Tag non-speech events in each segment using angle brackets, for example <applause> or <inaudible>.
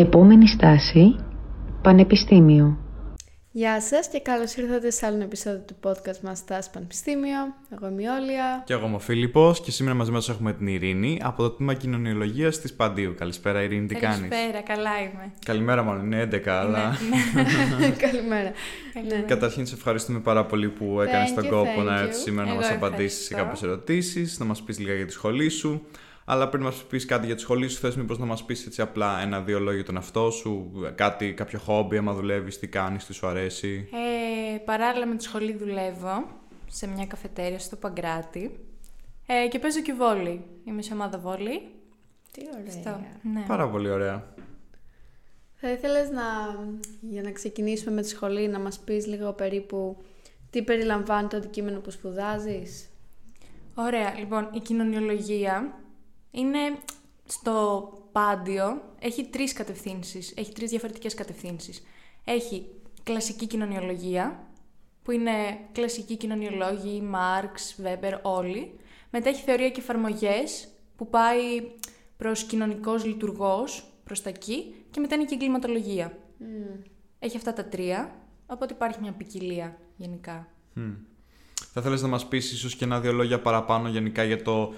Επόμενη στάση, Πανεπιστήμιο. Γεια σας και καλώς ήρθατε σε άλλο ένα επεισόδιο του podcast μας «Στάση Πανεπιστήμιο». Εγώ είμαι η Όλια. Και εγώ είμαι ο Φίλιππος και σήμερα μαζί μας έχουμε την Ειρήνη από το τμήμα κοινωνιολογίας της Παντίου. Καλησπέρα Ειρήνη, τι κάνεις; Καλησπέρα, καλά είμαι. Καλημέρα μάλλον, είναι 11 αλλά... Ναι, <laughs> ναι. Καλημέρα. Ναι. Καταρχήν σε ευχαριστούμε πάρα πολύ που έκανες τον κόπο να έρθεις σήμερα να μας απαντήσεις σε κάποιες ερωτήσεις, να μας πεις λίγα για τη σχολή σου. Αλλά πριν μας πεις κάτι για τη σχολή σου, θες μήπως να μας πεις έτσι απλά ένα-δύο λόγια για τον αυτό σου, κάτι, κάποιο χόμπι, άμα δουλεύεις, τι κάνεις, τι σου αρέσει. Ε, παράλληλα με τη σχολή δουλεύω σε μια καφετέρια στο Παγκράτη ε, και παίζω και βόλι. Είμαι σε ομάδα βόλι. Τι ωραία. ναι. Πάρα πολύ ωραία. Θα ήθελες να, για να ξεκινήσουμε με τη σχολή, να μας πεις λίγο περίπου τι περιλαμβάνει το αντικείμενο που σπουδάζεις; Ωραία. Λοιπόν, η κοινωνιολογία είναι στο πάντιο, έχει τρεις κατευθύνσεις, έχει τρεις διαφορετικές κατευθύνσεις. Έχει κλασική κοινωνιολογία, που είναι κλασικοί κοινωνιολόγοι, Μάρξ, Βέμπερ, όλοι. Μετά έχει θεωρία και εφαρμογές που πάει προς κοινωνικός λειτουργός, προς τα εκεί. Και μετά είναι και εγκληματολογία. Έχει αυτά τα τρία, οπότε υπάρχει μια ποικιλία γενικά. Θα θέλεις να μας πεις ίσως και ένα-δύο λόγια παραπάνω γενικά για το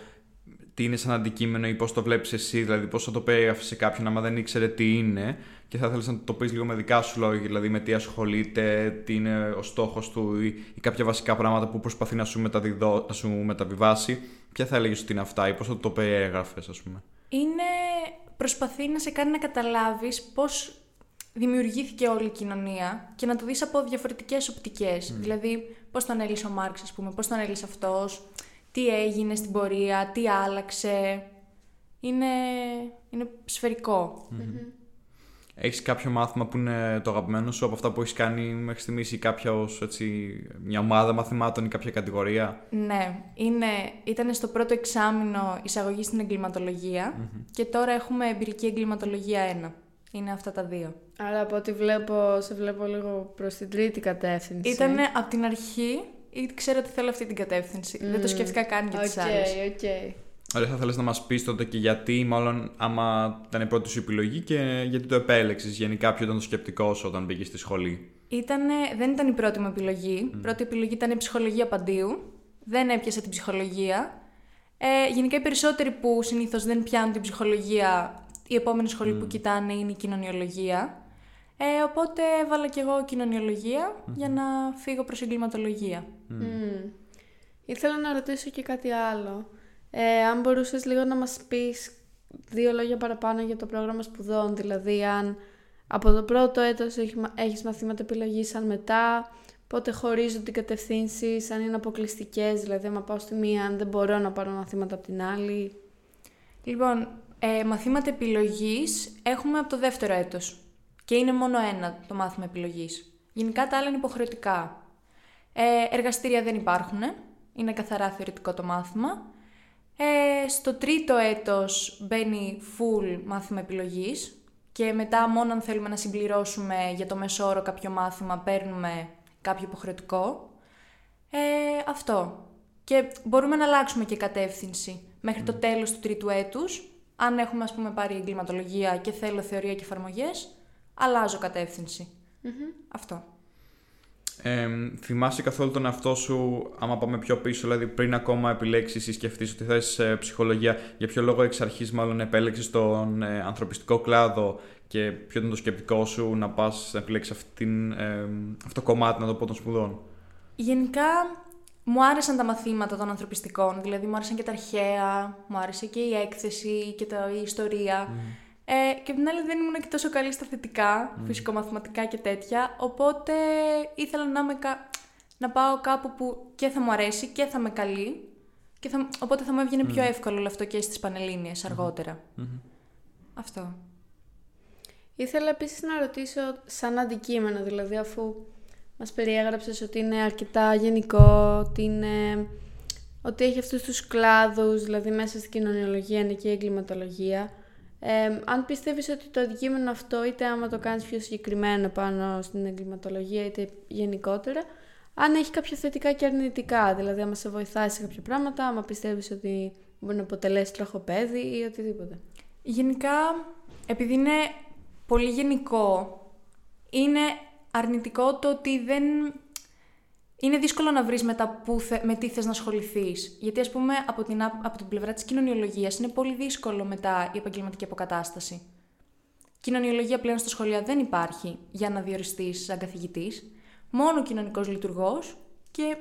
τι είναι σαν αντικείμενο ή πώς το βλέπεις εσύ, δηλαδή πώς θα το περιγράφει σε κάποιον άμα δεν ήξερε τι είναι και θα ήθελε να το πεις λίγο με δικά σου λόγια, δηλαδή με τι ασχολείται, τι είναι ο στόχος του ή, ή, κάποια βασικά πράγματα που προσπαθεί να σου, μεταδιδώ, να σου μεταβιβάσει. Ποια θα έλεγες ότι είναι αυτά ή πώς θα το περιγράφει, ας πούμε; Είναι. Προσπαθεί να σε κάνει να καταλάβεις πώς δημιουργήθηκε όλη η κοινωνία και να το δεις από διαφορετικές οπτικές. Δηλαδή, πώς τον έλυσε ο Μάρξ, ας πούμε, πώς τον έλυσε αυτός, τι έγινε στην πορεία, τι άλλαξε. Είναι, είναι σφαιρικό. Έχεις κάποιο μάθημα που είναι το αγαπημένο σου από αυτά που έχεις κάνει μέχρι στιγμής ή κάποια ως, έτσι, μια ομάδα μαθημάτων ή κάποια κατηγορία; Ναι, είναι, ήταν στο πρώτο εξάμεινο εισαγωγή στην εγκληματολογια και τώρα έχουμε εμπειρική εγκληματολογία 1. Είναι αυτά τα δύο. Άρα από ό,τι βλέπω, σε βλέπω λίγο προς την τρίτη κατεύθυνση. Ήταν από την αρχή ή ξέρω ότι θέλω αυτή την κατεύθυνση. Δεν το σκέφτηκα καν για τις okay, άλλες. Okay. Ωραία, θα ήθελες να μας πεις τότε και γιατί, μάλλον άμα ήταν η πρώτη σου επιλογή και γιατί το επέλεξες, γενικά ποιο ήταν το σκεπτικό σου όταν πήγες στη σχολή; Ήτανε, δεν ήταν η πρώτη μου επιλογή. Η πρώτη επιλογή ήταν η ψυχολογία παντίου. Δεν έπιασα την ψυχολογία. Ε, γενικά οι περισσότεροι που συνήθως δεν πιάνουν την ψυχολογία, η επόμενη σχολή που κοιτάνε είναι η κοινωνιολογία. Ε, οπότε έβαλα κι εγώ για να φύγω προς εγκληματολογία. Mm. Ήθελα να ρωτήσω και κάτι άλλο. Ε, αν μπορούσες λίγο να μας πεις δύο λόγια παραπάνω για το πρόγραμμα σπουδών, δηλαδή αν από το πρώτο έτος έχεις μαθήματα επιλογής, αν μετά, πότε χωρίζονται οι κατευθύνσεις, αν είναι αποκλειστικές, δηλαδή αν πάω στη μία, αν δεν μπορώ να πάρω μαθήματα από την άλλη. Λοιπόν, ε, μαθήματα επιλογής έχουμε από το δεύτερο έτος. Και είναι μόνο ένα το μάθημα επιλογής. Γενικά τα άλλα είναι υποχρεωτικά. Ε, εργαστήρια δεν υπάρχουν. Είναι καθαρά θεωρητικό το μάθημα. Ε, στο τρίτο έτος μπαίνει full μάθημα επιλογής και μετά μόνο αν θέλουμε να συμπληρώσουμε για το μεσόωρο κάποιο μάθημα παίρνουμε κάποιο υποχρεωτικό. Ε, αυτό. Και μπορούμε να αλλάξουμε και κατεύθυνση μέχρι το τέλος του τρίτου έτους. Αν έχουμε ας πούμε πάρει εγκληματολογία και θέλω θεωρία και εφαρμογές, αλλάζω Αυτό. Ε, θυμάσαι καθόλου τον εαυτό σου, άμα πάμε πιο πίσω, δηλαδή πριν ακόμα επιλέξεις ή σκεφτείς ότι θες ε, ψυχολογία, για ποιο λόγο εξ αρχής μάλλον επέλεξες τον ε, ανθρωπιστικό κλάδο και ποιο ήταν το σκεπτικό σου να πας να επιλέξεις ε, αυτό το κομμάτι, να το πω, των σπουδών; Γενικά μου άρεσαν τα μαθήματα των ανθρωπιστικών, δηλαδή μου άρεσαν και τα αρχαία, μου άρεσε και η έκθεση και τα, η ιστορία. Ε, και από την άλλη δεν ήμουν και τόσο καλή στα θετικά, mm. φυσικομαθηματικά και τέτοια, οπότε ήθελα να, να πάω κάπου που και θα μου αρέσει και θα είμαι καλή, και θα... οπότε θα μου έβγαινε πιο εύκολο όλο αυτό και στις Πανελλήνιες αργότερα. Αυτό. Ήθελα επίσης να ρωτήσω σαν αντικείμενο, δηλαδή αφού μας περιέγραψες ότι είναι αρκετά γενικό, ότι, είναι... ότι έχει αυτούς τους κλάδους, δηλαδή μέσα στην κοινωνιολογία είναι και η εγκληματολογία, ε, αν πιστεύεις ότι το αντικείμενο αυτό, είτε άμα το κάνεις πιο συγκεκριμένο πάνω στην εγκληματολογία, είτε γενικότερα, αν έχει κάποια θετικά και αρνητικά, δηλαδή άμα σε βοηθάει σε κάποια πράγματα, άμα πιστεύεις ότι μπορεί να αποτελέσει τροχοπέδι ή οτιδήποτε. Γενικά, επειδή είναι πολύ γενικό. Είναι αρνητικό το ότι δεν... Είναι δύσκολο να βρεις μετά που θε... με τι θες να ασχοληθείς. Γιατί ας πούμε από την, ά- από την πλευρά της κοινωνιολογίας είναι πολύ δύσκολο μετά η επαγγελματική αποκατάσταση. Κοινωνιολογία πλέον στα σχολεία δεν υπάρχει για να διοριστείς σαν καθηγητής. Μόνο κοινωνικός λειτουργός και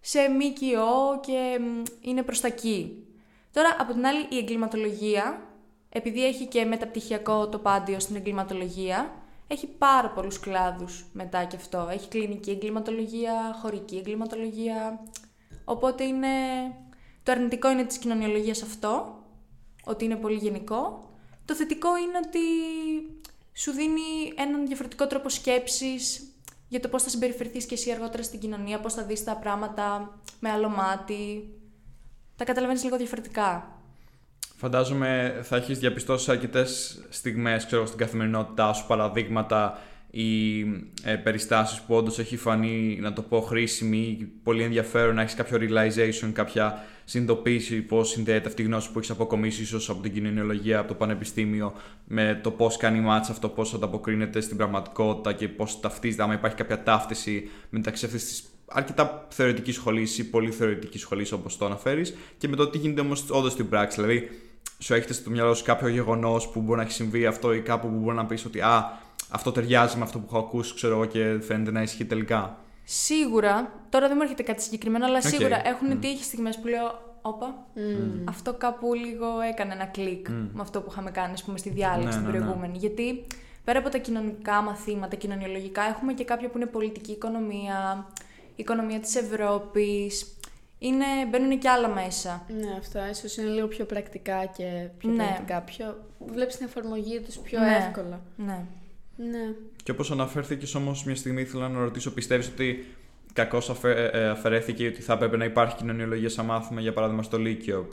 σε ΜΚΟ και μ, είναι προς τα εκεί. Τώρα, από την άλλη, η εγκληματολογία, επειδή έχει και μεταπτυχιακό το πάντιο στην εγκληματολογία, έχει πάρα πολλούς κλάδους μετά και αυτό. Έχει κλινική εγκληματολογία, χωρική εγκληματολογία. Οπότε είναι... Το αρνητικό είναι της κοινωνιολογίας αυτό, ότι είναι πολύ γενικό. Το θετικό είναι ότι σου δίνει έναν διαφορετικό τρόπο σκέψης για το πώς θα συμπεριφερθείς και εσύ αργότερα στην κοινωνία, πώς θα δεις τα πράγματα με άλλο μάτι. Τα καταλαβαίνεις λίγο διαφορετικά. Φαντάζομαι θα έχεις διαπιστώσει αρκετές στιγμές ξέρω, στην καθημερινότητά σου, παραδείγματα ή ε, περιστάσεις που όντως έχει φανεί, να το πω, χρήσιμη ή πολύ ενδιαφέρον να έχεις κάποιο realization, κάποια συνειδητοποίηση πώς συνδέεται αυτή η γνώση που έχεις αποκομίσει ίσως από την κοινωνιολογία, από το πανεπιστήμιο με το πώς κάνει μάτσα αυτό, πώς ανταποκρίνεται στην πραγματικότητα και πώς ταυτίζεται, άμα υπάρχει κάποια ταύτιση μεταξύ αυτής της αρκετά θεωρητικής σχολής ή πολύ θεωρητική σχολής όπως το αναφέρεις και με το τι γίνεται όμως όντως στην πράξη. Δηλαδή, σου έχετε στο μυαλό σου κάποιο γεγονός που μπορεί να έχει συμβεί αυτό ή κάπου που μπορεί να πεις ότι Α, αυτό ταιριάζει με αυτό που έχω ακούσει, ξέρω εγώ, και φαίνεται να ισχύει τελικά. Σίγουρα, τώρα δεν μου έρχεται κάτι συγκεκριμένο, αλλά Οκ. σίγουρα έχουν τύχει στιγμές που λέω. Όπα, αυτό κάπου λίγο έκανε ένα κλικ με αυτό που είχαμε κάνει, ας πούμε, στη διάλεξη Ναι, την ναι, ναι. προηγούμενη. Γιατί πέρα από τα κοινωνικά μαθήματα, κοινωνιολογικά, έχουμε και κάποια που είναι πολιτική οικονομία, οικονομία της Ευρώπης. Είναι, μπαίνουν και άλλα μέσα. Ναι, αυτά ίσως είναι λίγο πιο πρακτικά και πιο Ναι. πρακτικά. Πιο... Βλέπεις την εφαρμογή τους πιο Ναι. εύκολα. Ναι. Ναι. Και όπως αναφέρθηκες όμως, μια στιγμή ήθελα να ρωτήσω, πιστεύεις ότι κακώς αφαιρέθηκε ότι θα έπρεπε να υπάρχει κοινωνιολογία σαν μάθημα, για παράδειγμα, στο Λύκειο;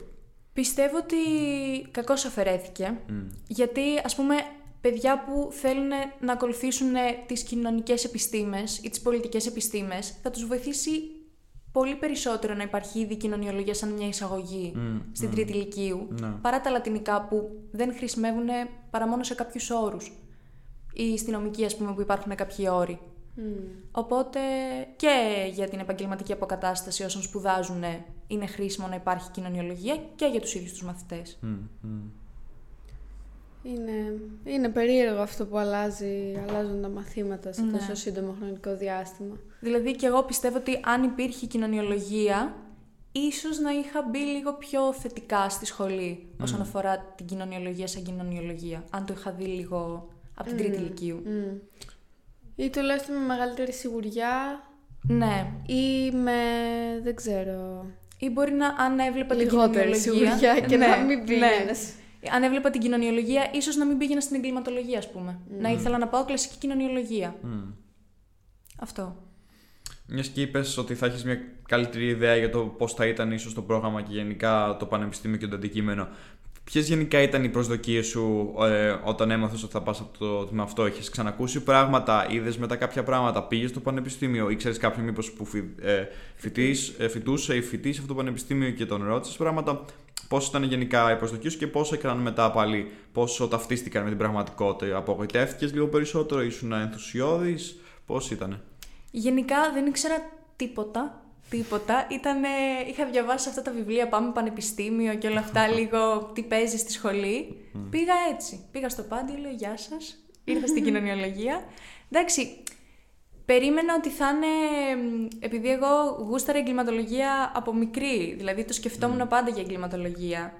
Πιστεύω ότι κακώς αφαιρέθηκε, γιατί ας πούμε παιδιά που θέλουν να ακολουθήσουν τις κοινωνικές επιστήμες ή τις πολιτικές επιστήμες θα τους βοηθήσει πολύ περισσότερο να υπάρχει ήδη κοινωνιολογία σαν μια εισαγωγή Μμ, στην τρίτη ηλικίου Ναι. παρά τα λατινικά που δεν χρησιμεύουν παρά μόνο σε κάποιους όρους ή στη νομική ας πούμε που υπάρχουν κάποιοι όροι. Οπότε και για την επαγγελματική αποκατάσταση όσων σπουδάζουν είναι χρήσιμο να υπάρχει κοινωνιολογία και για τους ίδιους τους μαθητές. Μμ, μμ. Είναι, είναι περίεργο αυτό που αλλάζει, αλλάζουν τα μαθήματα σε Ναι. τόσο σύντομο χρονικό διάστημα. Δηλαδή και εγώ πιστεύω ότι αν υπήρχε κοινωνιολογία, ίσως να είχα μπει λίγο πιο θετικά στη σχολή όσον αφορά την κοινωνιολογία σαν κοινωνιολογία. Αν το είχα δει λίγο από την τρίτη ηλικίου. Μμ. Ή τουλάχιστον με μεγαλύτερη σιγουριά Ναι. ή με, δεν ξέρω, Ή μπορεί να, αν έβλεπα την λιγότερη κοινωνιολογία... σιγουριά και ναι, να μην ναι. πήγαινες. Αν έβλεπα την κοινωνιολογία, ίσως να μην πήγαινα στην εγκληματολογία, ας πούμε. Να ήθελα να πάω κλασική κοινωνιολογία. Μμ. Αυτό. Μιας και είπες ότι θα έχεις μια καλύτερη ιδέα για το πώς θα ήταν ίσως το πρόγραμμα και γενικά το πανεπιστήμιο και το αντικείμενο. Ποιες γενικά ήταν οι προσδοκίες σου ε, όταν έμαθες ότι θα πας από το τμήμα αυτό, Έχει ξανακούσει πράγματα, είδες μετά κάποια πράγματα, πήγες στο πανεπιστήμιο ή ξέρεις κάποιον μήπως που φοι, ε, φοιτείς, ε, φοιτούσε ή φοιτείς σε αυτό το πανεπιστήμιο και τον ρώτησες πράγματα; Πώς ήταν γενικά οι προσδοκίες σου και πόσο έκαναν μετά πάλι, πόσο ταυτίστηκαν με την πραγματικότητα; Απογοητεύτηκες λίγο περισσότερο, ήσουν ενθουσιώδης, πώς ήταν. Γενικά δεν ήξερα τίποτα. Τίποτα. Ήτανε, είχα διαβάσει αυτά τα βιβλία Πάμε Πανεπιστήμιο και όλα αυτά <laughs> λίγο τι παίζεις στη σχολή. Πήγα έτσι. Πήγα στο πάντι, λέω Γεια σας. Ήρθα στην <laughs> κοινωνιολογία. Εντάξει, περίμενα ότι θα είναι. μ, Επειδή εγώ γούσταρα εγκληματολογία από μικρή, δηλαδή το σκεφτόμουν πάντα για εγκληματολογία.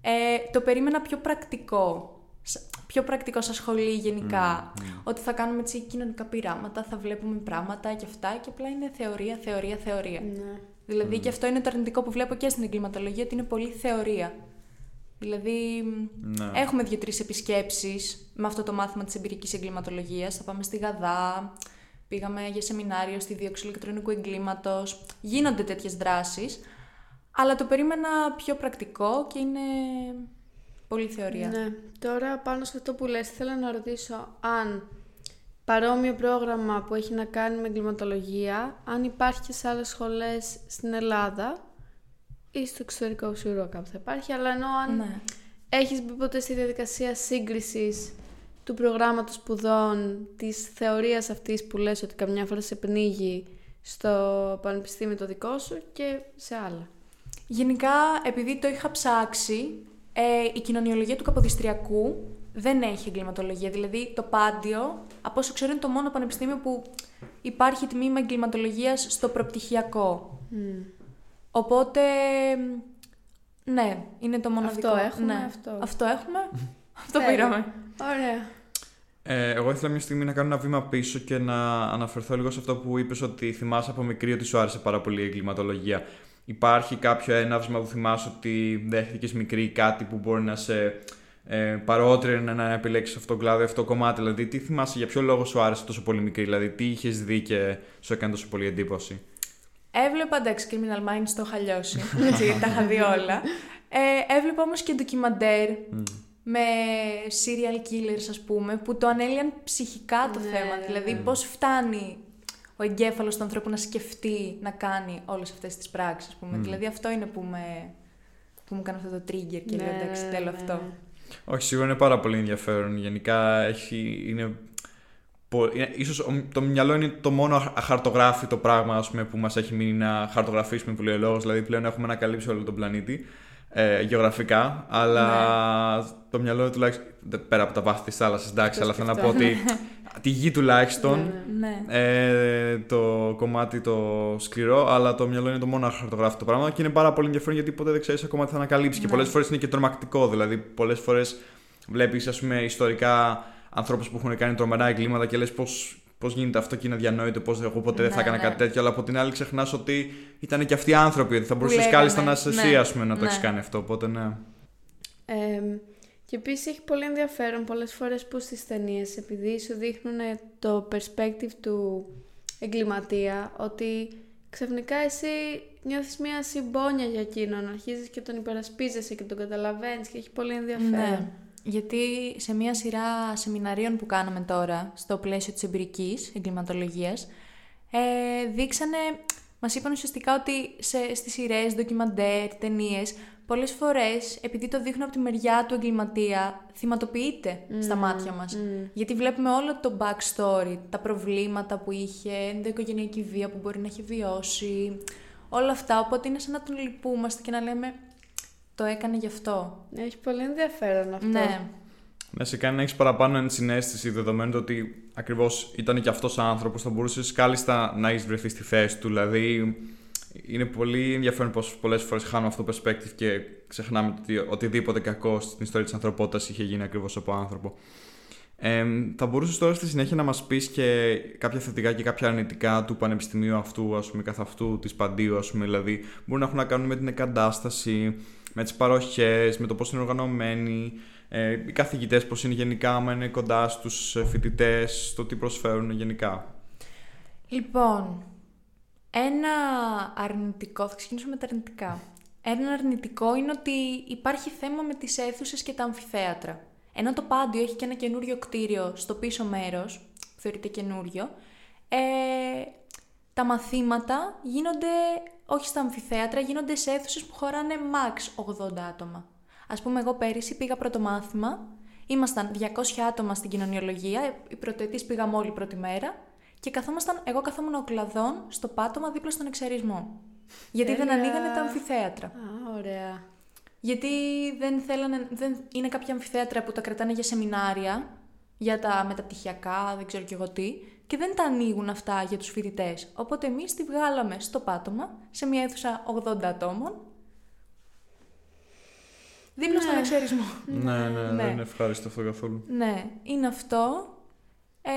Ε, το περίμενα πιο πρακτικό. Σ- Πιο πρακτικό σαν σχολή γενικά. Ότι θα κάνουμε έτσι κοινωνικά πειράματα, θα βλέπουμε πράγματα και αυτά και απλά είναι θεωρία, θεωρία, θεωρία. Ναι. Δηλαδή και αυτό είναι το αρνητικό που βλέπω και στην εγκληματολογία, ότι είναι πολύ θεωρία. Δηλαδή, Ναι. έχουμε δύο-τρεις επισκέψεις με αυτό το μάθημα της εμπειρικής εγκληματολογίας. Θα πάμε στη Γαδά, πήγαμε για σεμινάριο στη δίωξη ηλεκτρονικού εγκλήματος. Γίνονται τέτοιες δράσεις. Αλλά το περίμενα πιο πρακτικό και είναι πολύ θεωρία. Ναι. Τώρα πάνω σε αυτό που λες θέλω να ρωτήσω αν παρόμοιο πρόγραμμα που έχει να κάνει με εγκληματολογία αν υπάρχει και σε άλλες σχολές στην Ελλάδα ή στο εξωτερικό σίγουρα κάπου θα υπάρχει αλλά ενώ αν Ναι. έχεις μπει ποτέ στη διαδικασία σύγκρισης του προγράμματος σπουδών, της θεωρίας αυτής που λες ότι καμιά φορά σε πνίγει στο πανεπιστήμιο το δικό σου και σε άλλα. Γενικά, επειδή το είχα ψάξει, ε, η κοινωνιολογία του Καποδιστριακού δεν έχει εγκληματολογία. Δηλαδή, το Πάντιο, από όσο ξέρω, είναι το μόνο πανεπιστήμιο που υπάρχει τμήμα εγκληματολογίας στο προπτυχιακό. Οπότε, ναι, είναι το μοναδικό. Αυτό έχουμε, ναι. αυτό. Αυτό έχουμε, <laughs> αυτό Τέλεια. πήραμε. Ωραία. Ε, εγώ ήθελα μια στιγμή να κάνω ένα βήμα πίσω και να αναφερθώ λίγο σε αυτό που είπες ότι θυμάσαι από μικρή ότι σου άρεσε πάρα πολύ η εγκληματολογία. Υπάρχει κάποιο έναυσμα που θυμάσαι ότι δέχτηκες μικρή κάτι που μπορεί να σε ε, παρότρινε να επιλέξεις αυτό το κλάδο, αυτό το κομμάτι; Δηλαδή, τι θυμάσαι, για ποιο λόγο σου άρεσε τόσο πολύ μικρή, δηλαδή, τι είχες δει και σου έκανε τόσο πολύ εντύπωση; Έβλεπα, εντάξει, Criminal Minds το είχα λιώσει. <laughs> Έτσι, γιατί τα είχα δει όλα. Ε, έβλεπα όμως και ντοκιμαντέρ με serial killers, ας πούμε, που το ανέλυαν ψυχικά το Ναι, θέμα. ναι, Δηλαδή, ναι. πώς φτάνει ο εγκέφαλος του ανθρώπου να σκεφτεί να κάνει όλες αυτές τις πράξεις, ας πούμε. Δηλαδή, αυτό είναι που, με, που μου κάνει αυτό το trigger και λέω, εντάξει, ναι, θέλω ναι, αυτό. ναι. Όχι, σίγουρα είναι πάρα πολύ ενδιαφέρον. Γενικά έχει, είναι, πο- είναι, ίσως ο- το μυαλό είναι το μόνο αχ- αχαρτογράφητο πράγμα ας πούμε, που μας έχει μείνει να χαρτογραφήσουμε που λέει ο λόγος. Δηλαδή πλέον έχουμε ανακαλύψει όλο τον πλανήτη ε, γεωγραφικά, αλλά το μυαλό τουλάχιστον δε- πέρα από τα βάθη της θάλασσας, εντάξει, Το αλλά θέλω να πω σκεφτόμουν. ότι <laughs> τη γη τουλάχιστον Ναι, ναι. Ναι. ε, το κομμάτι το σκληρό, αλλά το μυαλό είναι το μόνο χαρτογράφητο πράγμα και είναι πάρα πολύ ενδιαφέρον γιατί ποτέ δεν ξέρεις ακόμα τι θα ανακαλύψει. Και Ναι. πολλές φορές είναι και τρομακτικό. Δηλαδή, πολλές φορές βλέπεις, ας πούμε, ιστορικά ανθρώπους που έχουν κάνει τρομερά εγκλήματα και λες πώς. Πώς γίνεται αυτό και είναι αδιανόητο, πώς εγώ ποτέ δεν θα Ναι, έκανα ναι. κάτι τέτοιο, αλλά από την άλλη ξεχνάς ότι ήταν και αυτοί οι άνθρωποι, ότι θα μπορούσες λέγανε, κάλλιστα να είσαι εσύ, ναι, ας πούμε, να το ναι. έχεις κάνει αυτό. Οπότε ναι. Εμ, και επίσης έχει πολύ ενδιαφέρον πολλές φορές που στις ταινίες, επειδή σου δείχνουν το perspective του εγκληματία, ότι ξαφνικά εσύ νιώθεις μια συμπόνια για εκείνον, αρχίζεις και τον υπερασπίζεσαι και τον καταλαβαίνεις και έχει πολύ ενδιαφέρον. Ναι. Γιατί σε μία σειρά σεμιναρίων που κάναμε τώρα, στο πλαίσιο της εμπειρικής εγκληματολογίας, ε, δείξανε, μας είπαν ουσιαστικά ότι σε, στις σειρές, ντοκιμαντέρ, ταινίες, πολλές φορές, επειδή το δείχνουν από τη μεριά του εγκληματία, θυματοποιείται στα μάτια μας. Γιατί βλέπουμε όλο το backstory, τα προβλήματα που είχε, ενδοοικογενειακή βία που μπορεί να έχει βιώσει, όλα αυτά, οπότε είναι σαν να τον λυπούμαστε και να λέμε το έκανε γι' αυτό. Έχει πολύ ενδιαφέρον αυτό. Ναι. Να σε κάνει να έχεις παραπάνω ενσυναίσθηση δεδομένου το ότι ακριβώς ήταν και αυτός άνθρωπος, θα μπορούσες κάλλιστα να έχεις βρεθεί στη θέση του. Δηλαδή, είναι πολύ ενδιαφέρον πως πολλές φορές χάνουμε αυτό το perspective και ξεχνάμε ότι οτιδήποτε κακό στην ιστορία της ανθρωπότητας είχε γίνει ακριβώς από άνθρωπο. Ε, θα μπορούσες τώρα στη συνέχεια να μας πεις και κάποια θετικά και κάποια αρνητικά του πανεπιστημίου αυτού, ας πούμε, καθ' αυτού της Παντίου, ας πούμε, δηλαδή, μπορούν να έχουν να κάνουν με την εγκατάσταση, με τις παροχές, με το πώς είναι οργανωμένοι, ε, οι καθηγητές πώς είναι γενικά, άμα είναι κοντά στους φοιτητές, το τι προσφέρουν γενικά. Λοιπόν, ένα αρνητικό, θα ξεκινήσω με τα αρνητικά. Ένα αρνητικό είναι ότι υπάρχει θέμα με τις αίθουσες και τα αμφιθέατρα. Ενώ το Πάντιο έχει και ένα καινούριο κτίριο στο πίσω μέρος, που θεωρείται καινούριο, ε, τα μαθήματα γίνονται όχι στα αμφιθέατρα, γίνονται σε αίθουσες που χωράνε max 80 άτομα. Ας πούμε, εγώ πέρυσι πήγα πρώτο μάθημα, ήμασταν 200 άτομα στην κοινωνιολογία, οι πρωτοετής πήγαμε όλη πρώτη μέρα και καθόμασταν, εγώ καθόμουν ο κλαδόν στο πάτωμα δίπλα στον εξαρισμό. Γιατί δεν Τέλεια. ανοίγανε τα αμφιθέατρα. Α, ωραία. Γιατί δεν θέλανε, δεν, είναι κάποια αμφιθέατρα που τα κρατάνε για σεμινάρια, για τα μεταπτυχιακά, δεν ξέρω κι εγώ τι, και δεν τα ανοίγουν αυτά για τους φοιτητές. Οπότε εμείς τη βγάλαμε στο πάτωμα, σε μια αίθουσα 80 ατόμων, δίπλα στον Ναι. εξαρισμό. Ναι, ναι, Ναι. δεν είναι ευχάριστο αυτό καθόλου. Ναι, είναι αυτό. Ε,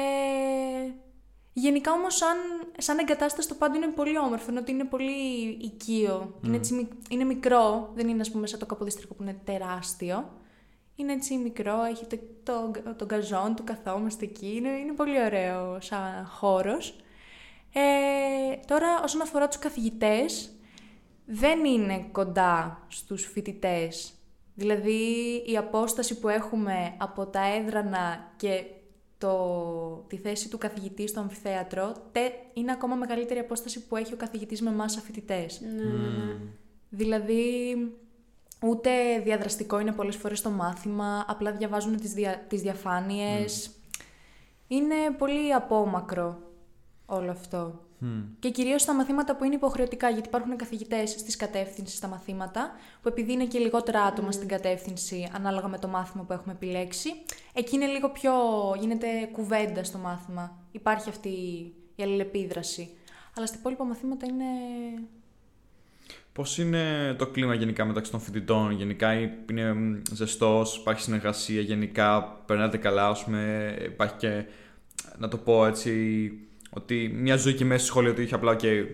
γενικά όμως σαν, σαν εγκατάσταση το πάντο είναι πολύ όμορφο, ενώ ότι είναι πολύ οικείο. Είναι, έτσι, μικ- είναι μικρό, δεν είναι ας πούμε σαν το καποδίστρικο που είναι τεράστιο. Είναι έτσι μικρό, έχει το, το, το γκαζόν του, καθόμαστε εκεί, είναι, είναι πολύ ωραίο σαν χώρος. Ε, τώρα όσον αφορά τους καθηγητές, δεν είναι κοντά στους φοιτητές. Δηλαδή η απόσταση που έχουμε από τα έδρανα και το, τη θέση του καθηγητή στο αμφιθέατρο τε, είναι ακόμα μεγαλύτερη απόσταση που έχει ο καθηγητής με εμάς σαν φοιτητές. Ναι, ναι, ναι. Δηλαδή ούτε διαδραστικό είναι πολλές φορές το μάθημα, απλά διαβάζουν τις, δια, τις διαφάνειες. Είναι πολύ απόμακρο όλο αυτό. Και κυρίως στα μαθήματα που είναι υποχρεωτικά, γιατί υπάρχουν καθηγητές στις κατεύθυνσεις στα μαθήματα, που επειδή είναι και λιγότερα άτομα στην κατεύθυνση, ανάλογα με το μάθημα που έχουμε επιλέξει, εκεί είναι λίγο πιο, γίνεται κουβέντα στο μάθημα. Υπάρχει αυτή η αλληλεπίδραση. Αλλά στα υπόλοιπα μαθήματα είναι Πώς είναι το κλίμα γενικά μεταξύ των φοιτητών, γενικά είναι ζεστός, υπάρχει συνεργασία, γενικά περνάτε καλά, ας πούμε, υπάρχει και να το πω έτσι, ότι μια ζωή και μέσα στο σχολείο ότι είχε απλά και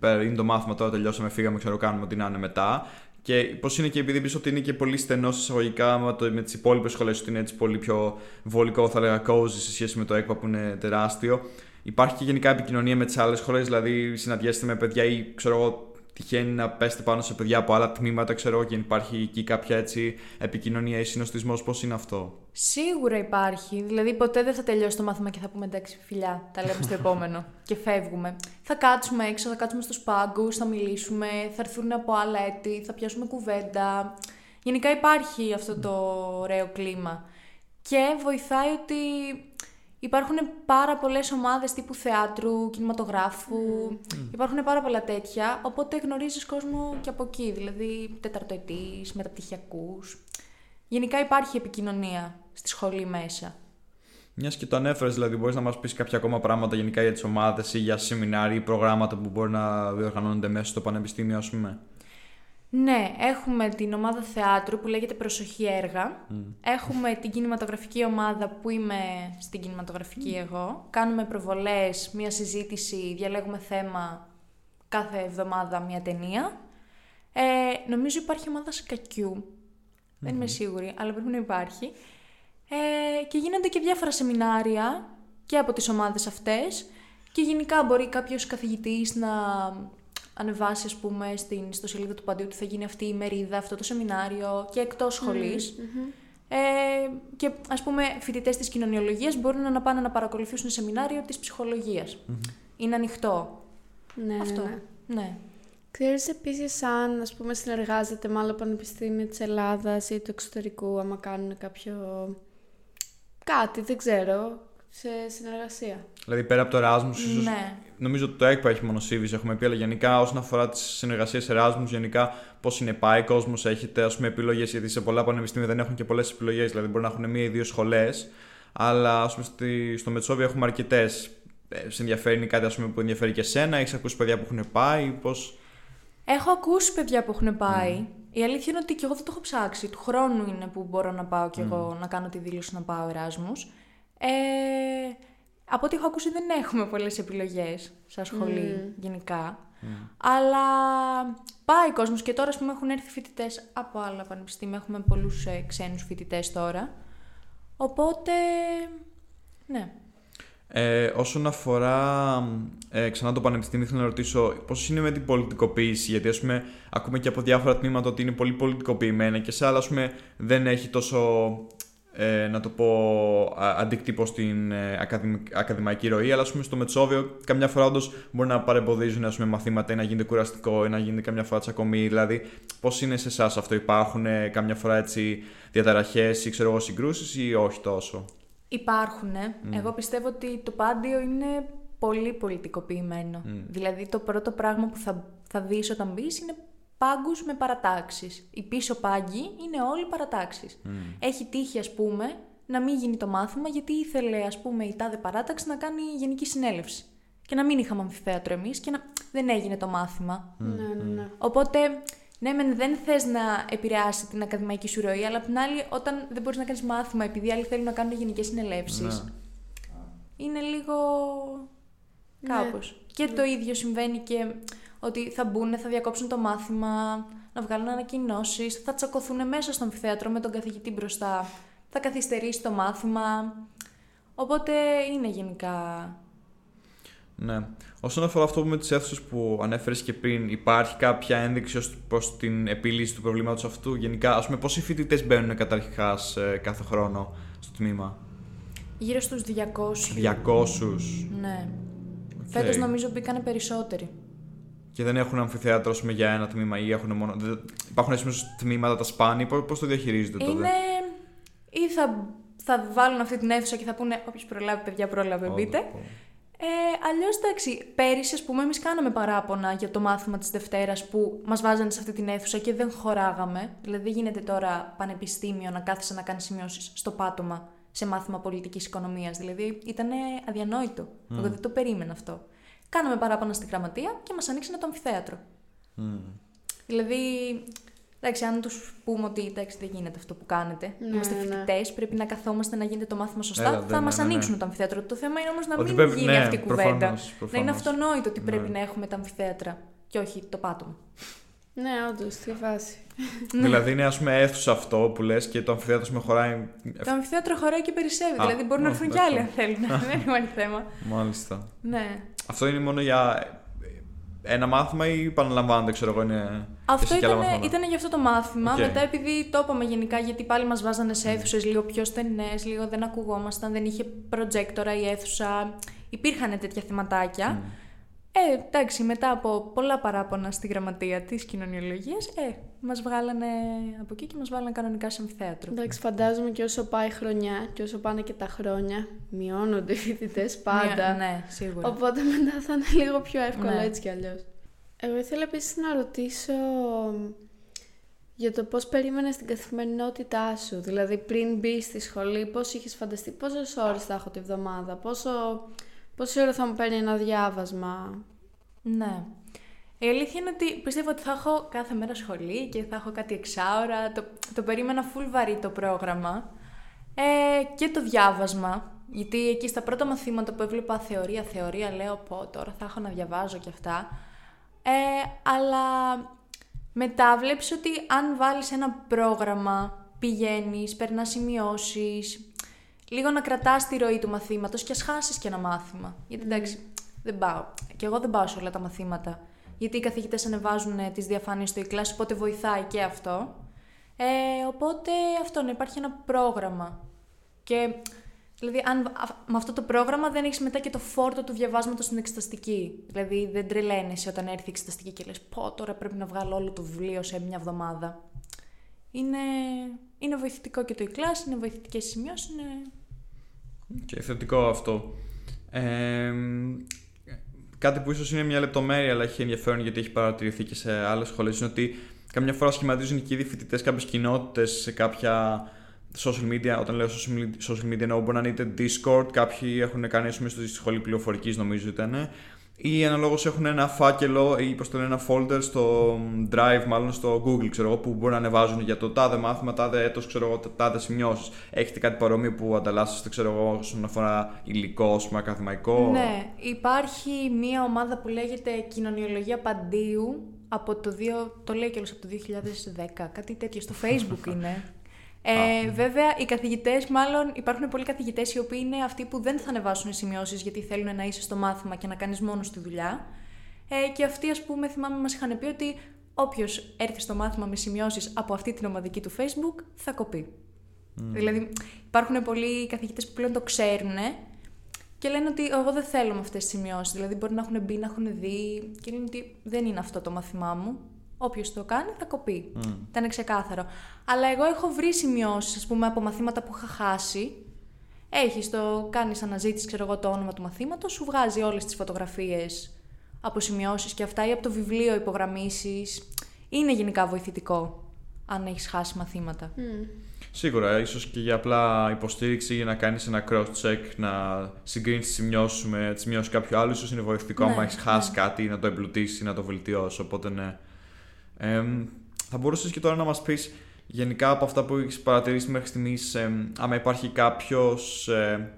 ε, είναι το μάθημα τώρα, τελειώσαμε, φύγαμε, ξέρω, κάνουμε ό,τι να είναι μετά. Και πώς είναι και επειδή πεις ότι είναι και πολύ στενό εισαγωγικά με, το, με τις υπόλοιπες σχολές, ότι είναι έτσι πολύ πιο βολικό, θα λέγα, cozy σε σχέση με το ΕΚΠΑ που είναι τεράστιο. Υπάρχει και γενικά επικοινωνία με τις άλλες σχολές, δηλαδή συναντιέστε με παιδιά ή ξέρω εγώ τυχαίνει να πέστε πάνω σε παιδιά από άλλα τμήματα, ξέρω και υπάρχει εκεί κάποια έτσι επικοινωνία ή συνοστισμός. Πώς είναι αυτό; Σίγουρα υπάρχει. Δηλαδή, ποτέ δεν θα τελειώσει το μάθημα και θα πούμε εντάξει, φιλιά, τα λέμε στο <laughs> επόμενο και φεύγουμε. Θα κάτσουμε έξω, θα κάτσουμε στου πάγκου, θα μιλήσουμε, θα έρθουν από άλλα έτη, θα πιάσουμε κουβέντα. Γενικά υπάρχει αυτό το ωραίο κλίμα. Και βοηθάει ότι Υπάρχουν πάρα πολλές ομάδες τύπου θεάτρου, κινηματογράφου, υπάρχουν πάρα πολλά τέτοια, οπότε γνωρίζεις κόσμο και από εκεί, δηλαδή τεταρτοετής, μεταπτυχιακούς. Γενικά υπάρχει επικοινωνία στη σχολή μέσα. Μιας και το ανέφερες, δηλαδή, μπορείς να μας πεις κάποια ακόμα πράγματα γενικά για τις ομάδες ή για σεμινάρια ή προγράμματα που μπορεί να διοργανώνονται μέσα στο πανεπιστήμιο, ας πούμε; Ναι, έχουμε την ομάδα θεάτρου που λέγεται Προσοχή Έργα. Έχουμε την κινηματογραφική ομάδα που είμαι στην κινηματογραφική εγώ. Κάνουμε προβολές, μία συζήτηση, διαλέγουμε θέμα κάθε εβδομάδα μία ταινία. Ε, νομίζω υπάρχει ομάδα σκακιού. Δεν είμαι σίγουρη, αλλά πρέπει να υπάρχει. Ε, και γίνονται και διάφορα σεμινάρια και από τις ομάδες αυτές. Και γενικά μπορεί κάποιος καθηγητής να ανεβάσει, ας πούμε, στην, στο σελίδα του Παντίου ότι θα γίνει αυτή η μερίδα, αυτό το σεμινάριο και εκτός σχολής. Ε, και ας πούμε φοιτητές της κοινωνιολογίας μπορούν να πάνε να παρακολουθήσουν σεμινάριο της ψυχολογίας. Είναι ανοιχτό. Ναι, Αυτό. ναι. ναι. Ξέρεις επίσης αν ας πούμε συνεργάζεται με άλλα πανεπιστήμια της Ελλάδας ή του εξωτερικού άμα κάνουν κάποιο κάτι, δεν ξέρω, σε συνεργασία. Δηλαδή πέρα από το Erasmus, ίσως, Ναι. νομίζω ότι το ΕΚΠΑ έχει μόνο CVs, έχουμε πει, αλλά γενικά όσον αφορά τις συνεργασίες Erasmus, γενικά πώς είναι πάει κόσμος, έχετε ας πούμε επιλογές, γιατί σε πολλά πανεπιστήμια δεν έχουν και πολλές επιλογές, δηλαδή μπορεί να έχουν μία ή δύο σχολές, αλλά ας πούμε στη, στο Μετσόβιο έχουμε αρκετές. Σε ενδιαφέρει κάτι ας πούμε, που ενδιαφέρει και εσένα, έχεις ακούσει παιδιά που έχουν πάει, πώ. Έχω ακούσει παιδιά που έχουν πάει. Η αλήθεια είναι ότι και εγώ δεν το έχω ψάξει. Του χρόνου είναι που μπορώ να πάω κι εγώ να κάνω τη δήλωση να πάω Εράσμους. Ε, από ό,τι έχω ακούσει δεν έχουμε πολλές επιλογές σαν σχολή γενικά. Αλλά πάει κόσμος και τώρα ας πούμε έχουν έρθει φοιτητές από άλλα πανεπιστήμια. Έχουμε πολλούς ε, ξένους φοιτητές τώρα. Οπότε, ναι. Ε, όσον αφορά ε, ξανά το πανεπιστήμιο, θέλω να ρωτήσω πώς είναι με την πολιτικοποίηση; Γιατί ας πούμε, ακούμε και από διάφορα τμήματα ότι είναι πολύ πολιτικοποιημένα και σε άλλα ας πούμε, δεν έχει τόσο ε, να το πω α, αντίκτυπο στην ε, ακαδημ- ακαδημαϊκή ροή. Αλλά ας πούμε, στο Μετσόβιο, καμιά φορά όντως μπορεί να παρεμποδίζουν ας πούμε, μαθήματα ή να γίνεται κουραστικό ή να γίνεται καμιά φορά τσακωμή. Δηλαδή, πώς είναι σε εσάς αυτό, υπάρχουν ε, καμιά φορά έτσι διαταραχές ή ξέρω εγώ συγκρούσεις ή όχι τόσο; Υπάρχουν. Εγώ πιστεύω ότι το πάντιο είναι πολύ πολιτικοποιημένο. Δηλαδή το πρώτο πράγμα που θα, θα δεις όταν μπεις είναι πάγκους με παρατάξεις. Οι πίσω πάγκοι είναι όλοι παρατάξεις. Έχει τύχει ας πούμε να μην γίνει το μάθημα γιατί ήθελε ας πούμε η τάδε παράταξη να κάνει γενική συνέλευση. Και να μην είχαμε αμφιθέατρο εμείς και να... δεν έγινε το μάθημα. Ναι, ναι, ναι. Οπότε, ναι, μεν δεν θες να επηρεάσει την ακαδημαϊκή σου ροή, αλλά απ' την άλλη, όταν δεν μπορείς να κάνεις μάθημα επειδή άλλοι θέλουν να κάνουν γενικές συνελεύσεις, Ναι. είναι λίγο. Ναι. κάπως. Και το ίδιο συμβαίνει και ότι θα μπουν, θα διακόψουν το μάθημα, να βγάλουν ανακοινώσεις, θα τσακωθούν μέσα στο αμφιθέατρο με τον καθηγητή μπροστά, θα καθυστερήσει το μάθημα. Οπότε είναι γενικά. Ναι. Όσον αφορά αυτό με τις αίθουσες που ανέφερες και πριν, υπάρχει κάποια ένδειξη ως προς την επίλυση του προβλήματος αυτού; Γενικά, ας πούμε, πόσοι φοιτητές μπαίνουν καταρχάς κάθε χρόνο στο τμήμα; Γύρω στους 200. 200. Ναι. Οκ. Φέτος νομίζω μπήκανε περισσότεροι. Και δεν έχουν αμφιθέατρο ας πούμε, για ένα τμήμα ή έχουν μόνο. δεν- Υπάρχουν ας πούμε, τμήματα τα σπάνε, πώς το διαχειρίζονται τότε; Είναι. ή θα, θα βάλουν αυτή την αίθουσα και θα πούνε Όποιος προλάβει, παιδιά, πρόλαβε, Ω, μπείτε. πω. Ε, Αλλιώς εντάξει, πέρυσι, ας πούμε, εμείς κάναμε παράπονα για το μάθημα της Δευτέρας που μας βάζανε σε αυτή την αίθουσα και δεν χωράγαμε. Δηλαδή, δεν γίνεται τώρα πανεπιστήμιο να κάθεσαι να κάνεις σημειώσεις στο πάτωμα σε μάθημα πολιτικής οικονομίας. Δηλαδή, ήταν αδιανόητο. Εγώ δεν το περίμενα αυτό. Κάναμε παράπονα στη γραμματεία και μας ανοίξανε το αμφιθέατρο. Μμ. Δηλαδή, εντάξει, αν τους πούμε ότι εντάξει, δεν γίνεται αυτό που κάνετε, Ναι, είμαστε ναι. φοιτητές, πρέπει να καθόμαστε να γίνεται το μάθημα σωστά, Έλα, θα δεν- μας ναι, ναι, ναι. ανοίξουν το αμφιθέατρο. Το θέμα είναι όμως να Ότι μην πρέπει- γίνει ναι, αυτή η κουβέντα. προφανώς, Να προφανώς. είναι αυτονόητο ότι πρέπει Ναι. να έχουμε τα αμφιθέατρα και όχι το πάτωμα. Ναι, όντως, στη βάση. <laughs> Δηλαδή είναι ας πούμε αίθουσα αυτό που λες και το αμφιθέατρο με χωράει. Το αμφιθέατρο χωράει και περισσεύει. Α, δηλαδή μπορούν να ω, έρθουν κι εντάξει. άλλοι αν θέλουν. <laughs> δεν υπάρχει θέμα. Μάλιστα. Ναι. Αυτό είναι μόνο για ένα μάθημα ή επαναλαμβάνεται, ξέρω εγώ, είναι. και Αυτό σε κι άλλα ήταν, μαθήματα; ήταν για αυτό το μάθημα. Οκ. Μετά, επειδή το είπαμε γενικά, γιατί πάλι μας βάζανε σε αίθουσες λίγο πιο στενές, λίγο δεν ακουγόμασταν, δεν είχε προτζέκτορα η αίθουσα. Υπήρχαν τέτοια θεματάκια. Ε, εντάξει, μετά από πολλά παράπονα στη γραμματεία της κοινωνιολογίας, ε, μας βγάλανε από εκεί και μας βάλανε κανονικά σε αμφιθέατρο. Εντάξει, φαντάζομαι και όσο πάει η χρονιά και όσο πάνε και τα χρόνια, μειώνονται οι φοιτητές πάντα. Μια- ναι, σίγουρα. Οπότε μετά θα είναι λίγο πιο εύκολο Ναι. έτσι κι αλλιώς. Εγώ ήθελα επίσης να ρωτήσω για το πώς περίμενες την καθημερινότητά σου. Δηλαδή πριν μπεις στη σχολή, πώς είχες φανταστεί, πόσες ώρες θα έχω τη βδομάδα, πόσο, πόση ώρα θα μου παίρνει ένα διάβασμα; Ναι. Η αλήθεια είναι ότι πιστεύω ότι θα έχω κάθε μέρα σχολή και θα έχω κάτι εξάωρα. Το, το περίμενα full βαρύ το πρόγραμμα. Ε, και το διάβασμα. Γιατί εκεί στα πρώτα μαθήματα που έβλεπα θεωρία, θεωρία, λέω πω τώρα θα έχω να διαβάζω και αυτά. Ε, αλλά μετά βλέπεις ότι αν βάλεις ένα πρόγραμμα, πηγαίνεις, περνάς σημειώσεις, λίγο να κρατάς τη ροή του μαθήματος και ας χάσεις και ένα μάθημα. Γιατί εντάξει, δεν πάω. Και εγώ δεν πάω σε όλα τα μαθήματα. Γιατί οι καθηγητές ανεβάζουν ε, τις διαφάνειες στο e-class, οπότε βοηθάει και αυτό. Ε, οπότε αυτό, να υπάρχει ένα πρόγραμμα. Και δηλαδή, αν α- με αυτό το πρόγραμμα δεν έχεις μετά και το φόρτο του διαβάσματος στην εξεταστική. Δηλαδή, δεν τρελαίνεσαι όταν έρθει η εξεταστική και λες: Πω, τώρα πρέπει να βγάλω όλο το βιβλίο σε μια εβδομάδα. Είναι, είναι βοηθητικό και το e-class, είναι βοηθητικές σημειώσεις. Είναι... Και θετικό αυτό. Ε, κάτι που ίσως είναι μια λεπτομέρεια αλλά έχει ενδιαφέρον γιατί έχει παρατηρηθεί και σε άλλες σχολές είναι ότι καμιά φορά σχηματίζουν και ήδη φοιτητές κάποιες κοινότητες σε κάποια social media. Όταν λέω social media, social media εννοώ μπορεί να είναι είτε Discord, κάποιοι έχουν κάνει ας πούμε στη σχολή πληροφορικής νομίζω ήταν ή αναλόγως έχουν ένα φάκελο ή πώ το λένε, ένα folder στο Drive, μάλλον στο Google, ξέρω εγώ, που μπορούν να ανεβάζουν για το τάδε μάθημα, τάδε έτος, ξέρω εγώ, τάδες σημειώσεις. Έχετε κάτι παρόμοιο που ανταλλάσσεστε, ξέρω εγώ, όσον αφορά υλικό, ας πούμε, ακαδημαϊκό; Ναι, υπάρχει μία ομάδα που λέγεται Κοινωνιολογία Παντίου από το 2, το λέει κιόλας από το 2010, κάτι τέτοιο, στο facebook είναι. <laughs> Ε, βέβαια, οι καθηγητές, μάλλον υπάρχουν πολλοί καθηγητές οι οποίοι είναι αυτοί που δεν θα ανεβάσουν σημειώσεις γιατί θέλουν να είσαι στο μάθημα και να κάνεις μόνος τη δουλειά. Ε, και αυτοί, ας πούμε, θυμάμαι, μας είχαν πει ότι όποιος έρθει στο μάθημα με σημειώσεις από αυτή την ομαδική του Facebook θα κοπεί. Δηλαδή, υπάρχουν πολλοί καθηγητές που πλέον το ξέρουν και λένε ότι εγώ δεν θέλω με αυτές τις σημειώσεις. Δηλαδή, μπορεί να έχουν μπει, να έχουν δει και λένε ότι δεν είναι αυτό το μάθημά μου. Όποιος το κάνει θα κοπεί. Ήταν ξεκάθαρο. Αλλά εγώ έχω βρει σημειώσεις, ας πούμε, από μαθήματα που είχα χάσει. Έχεις το, κάνεις αναζήτηση, ξέρω εγώ, το όνομα του μαθήματος, σου βγάζει όλες τις φωτογραφίες από σημειώσεις και αυτά ή από το βιβλίο υπογραμμίσεις. Είναι γενικά βοηθητικό αν έχεις χάσει μαθήματα. Σίγουρα, ίσως και για απλά υποστήριξη για να κάνεις ένα cross-check, να συγκρίνεις τις σημειώσεις με τις σημειώσεις κάποιου άλλου, ίσως είναι βοηθητικό Ναι, άμα έχεις χάσει ναι. κάτι, να το εμπλουτίσεις, να το βελτιώσεις. Οπότε ναι. Ε, θα μπορούσες και τώρα να μας πεις γενικά από αυτά που έχεις παρατηρήσει μέχρι στιγμής, ε, άμα υπάρχει κάποιος. Ε,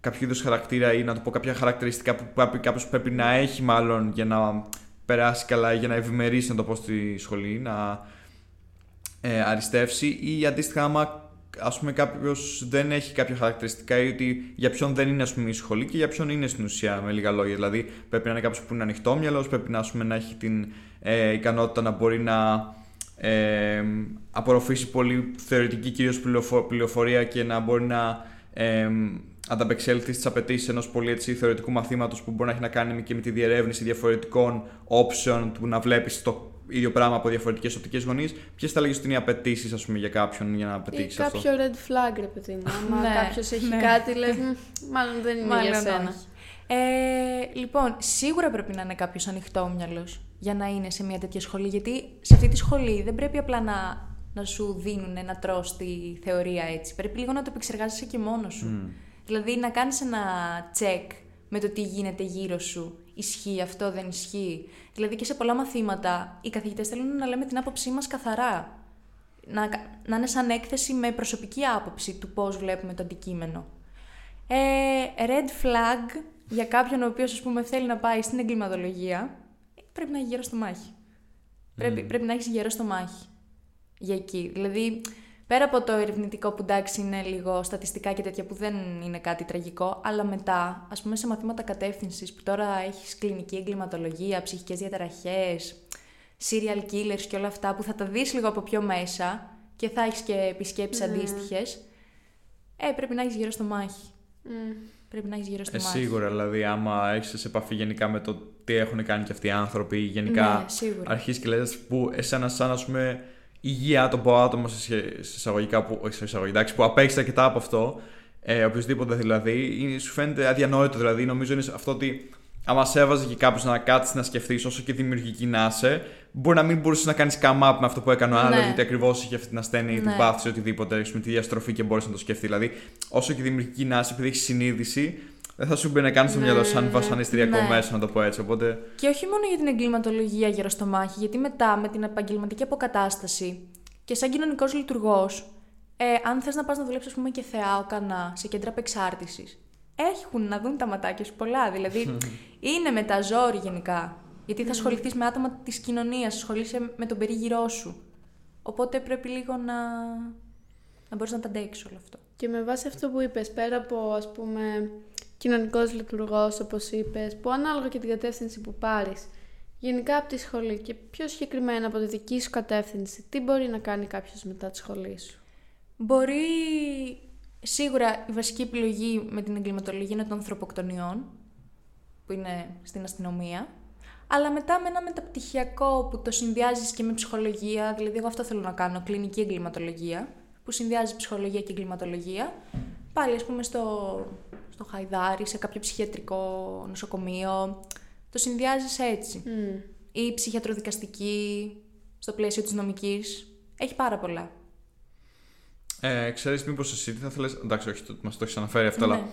κάποιο είδους χαρακτήρα ή να το πω κάποια χαρακτηριστικά που κάποιος πρέπει να έχει μάλλον για να περάσει καλά ή για να ευημερήσει να το πω στη σχολή, να ε, αριστεύσει ή αντίστοιχα άμα ας πούμε κάποιος δεν έχει κάποια χαρακτηριστικά ή ότι για ποιον δεν είναι ας πούμε η σχολή και για ποιον είναι στην ουσία με λίγα λόγια δηλαδή πρέπει να είναι κάποιος που είναι ανοιχτόμυαλος πρέπει να, ας πούμε, να έχει την ε, ικανότητα να μπορεί να ε, απορροφήσει πολύ θεωρητική κυρίως πληροφο- πληροφορία και να μπορεί να ε, ανταπεξέλθει στις απαιτήσεις ενός πολύ έτσι, θεωρητικού μαθήματος που μπορεί να έχει να κάνει και με τη διερεύνηση διαφορετικών option του να βλέπεις το ίδιο πράγμα από διαφορετικές οπτικές γωνίες. Ποιες θα λέγει ότι είναι οι απαιτήσεις, ας πούμε, για κάποιον για να πετύχεις αυτό; Κάποιο red flag, ρε παιδί μου. Άμα Ναι, κάποιος έχει ναι. κάτι, λες, μάλλον δεν είναι Μάλλον για σένα. Όχι. Ε, λοιπόν, σίγουρα πρέπει να είναι κάποιος ανοιχτόμυαλος για να είναι σε μια τέτοια σχολή. Γιατί σε αυτή τη σχολή δεν πρέπει απλά να, να σου δίνουν να τρως τη θεωρία έτσι. Πρέπει λίγο να το επεξεργάζεσαι και μόνος σου. Δηλαδή να κάνεις ένα check με το τι γίνεται γύρω σου. Ισχύει αυτό, δεν ισχύει; Δηλαδή και σε πολλά μαθήματα οι καθηγητές θέλουν να λέμε την άποψή μας καθαρά. Να, να είναι σαν έκθεση με προσωπική άποψη του πώς βλέπουμε το αντικείμενο. Ε, red flag για κάποιον ο οποίος ας πούμε θέλει να πάει στην εγκληματολογία πρέπει να έχει γέρο στο μάχη. Πρέπει, πρέπει να έχεις γέρο στο μάχη για εκεί. Δηλαδή, πέρα από το ερευνητικό που εντάξει είναι λίγο στατιστικά και τέτοια που δεν είναι κάτι τραγικό, αλλά μετά, ας πούμε σε μαθήματα κατεύθυνσης που τώρα έχεις κλινική εγκληματολογία, ψυχικές διαταραχές, serial killers και όλα αυτά που θα τα δεις λίγο από πιο μέσα και θα έχεις και επισκέψεις αντίστοιχες, ε, πρέπει να έχεις γέρο στο μάχη. Πρέπει να έχεις γέρο στο Ε, μάχη. σίγουρα, δηλαδή, άμα έχεις σε επαφή γενικά με το τι έχουν κάνει και αυτοί οι άνθρωποι, γενικά Ναι, σίγουρα. αρχίζει και λες που εσένα, σαν ας πούμε, υγεία άτομο άτομο σε σχέ- σε εισαγωγικά που, όχι σε εισαγωγικά, εντάξει, που απέχει αρκετά από αυτό, ε, οποιοδήποτε δηλαδή, είναι- σου φαίνεται αδιανόητο. Δηλαδή, νομίζω είναι αυτό ότι άμα σε έβαζε και κάποιος να κάτσεις να σκεφτείς, όσο και δημιουργική να είσαι, μπορεί να μην μπορούσες να κάνεις come up με αυτό που έκανε ο άλλος, Ναι. γιατί ακριβώς είχε αυτή την ασθένεια ή την Ναι. πάθηση, οτιδήποτε, έχεις με τη διαστροφή και μπορείς να το σκεφτείς. Δηλαδή, όσο και δημιουργική να είσαι, επειδή έχεις συνείδηση, δεν θα σου μπει να κάνει το μυαλό σου σαν βασανιστηριακό Ναι. μέσο, να το πω έτσι. Οπότε. Και όχι μόνο για την εγκληματολογία γύρω στο μάχη, γιατί μετά με την επαγγελματική αποκατάσταση και σαν κοινωνικός λειτουργός, ε, αν θες να πας να δουλέψεις, ας πούμε, και θεά ο κανά σε κέντρα απεξάρτησης, έχουν να δουν τα ματάκια σου πολλά. Δηλαδή, <laughs> είναι με τα ζόρι γενικά. Γιατί θα ασχοληθείς με άτομα της κοινωνίας, ασχολείσαι με τον περίγυρό σου. Οπότε πρέπει λίγο να, να μπορείς να τα αντέξεις όλο αυτό. Και με βάση αυτό που είπες, πέρα από ας πούμε κοινωνικός λειτουργός όπως είπες, που ανάλογα και την κατεύθυνση που πάρεις, γενικά από τη σχολή και πιο συγκεκριμένα από τη δική σου κατεύθυνση, τι μπορεί να κάνει κάποιος μετά τη σχολή σου; Μπορεί σίγουρα η βασική επιλογή με την εγκληματολογία είναι των ανθρωποκτονιών, που είναι στην αστυνομία. Αλλά μετά με ένα μεταπτυχιακό που το συνδυάζεις και με ψυχολογία, δηλαδή εγώ αυτό θέλω να κάνω, κλινική εγκληματολογία, που συνδυάζει ψυχολογία και εγκληματολογία. Πάλι ας πούμε στο, στο Χαϊδάρι, σε κάποιο ψυχιατρικό νοσοκομείο. Το συνδυάζεις έτσι. Ή ψυχιατροδικαστική, στο πλαίσιο της νομικής. Έχει πάρα πολλά. Ε, ξέρεις μήπως εσύ τι θα θέλεις... Εντάξει, όχι, το, μας το έχεις αναφέρει αυτό, Ναι. αλλά...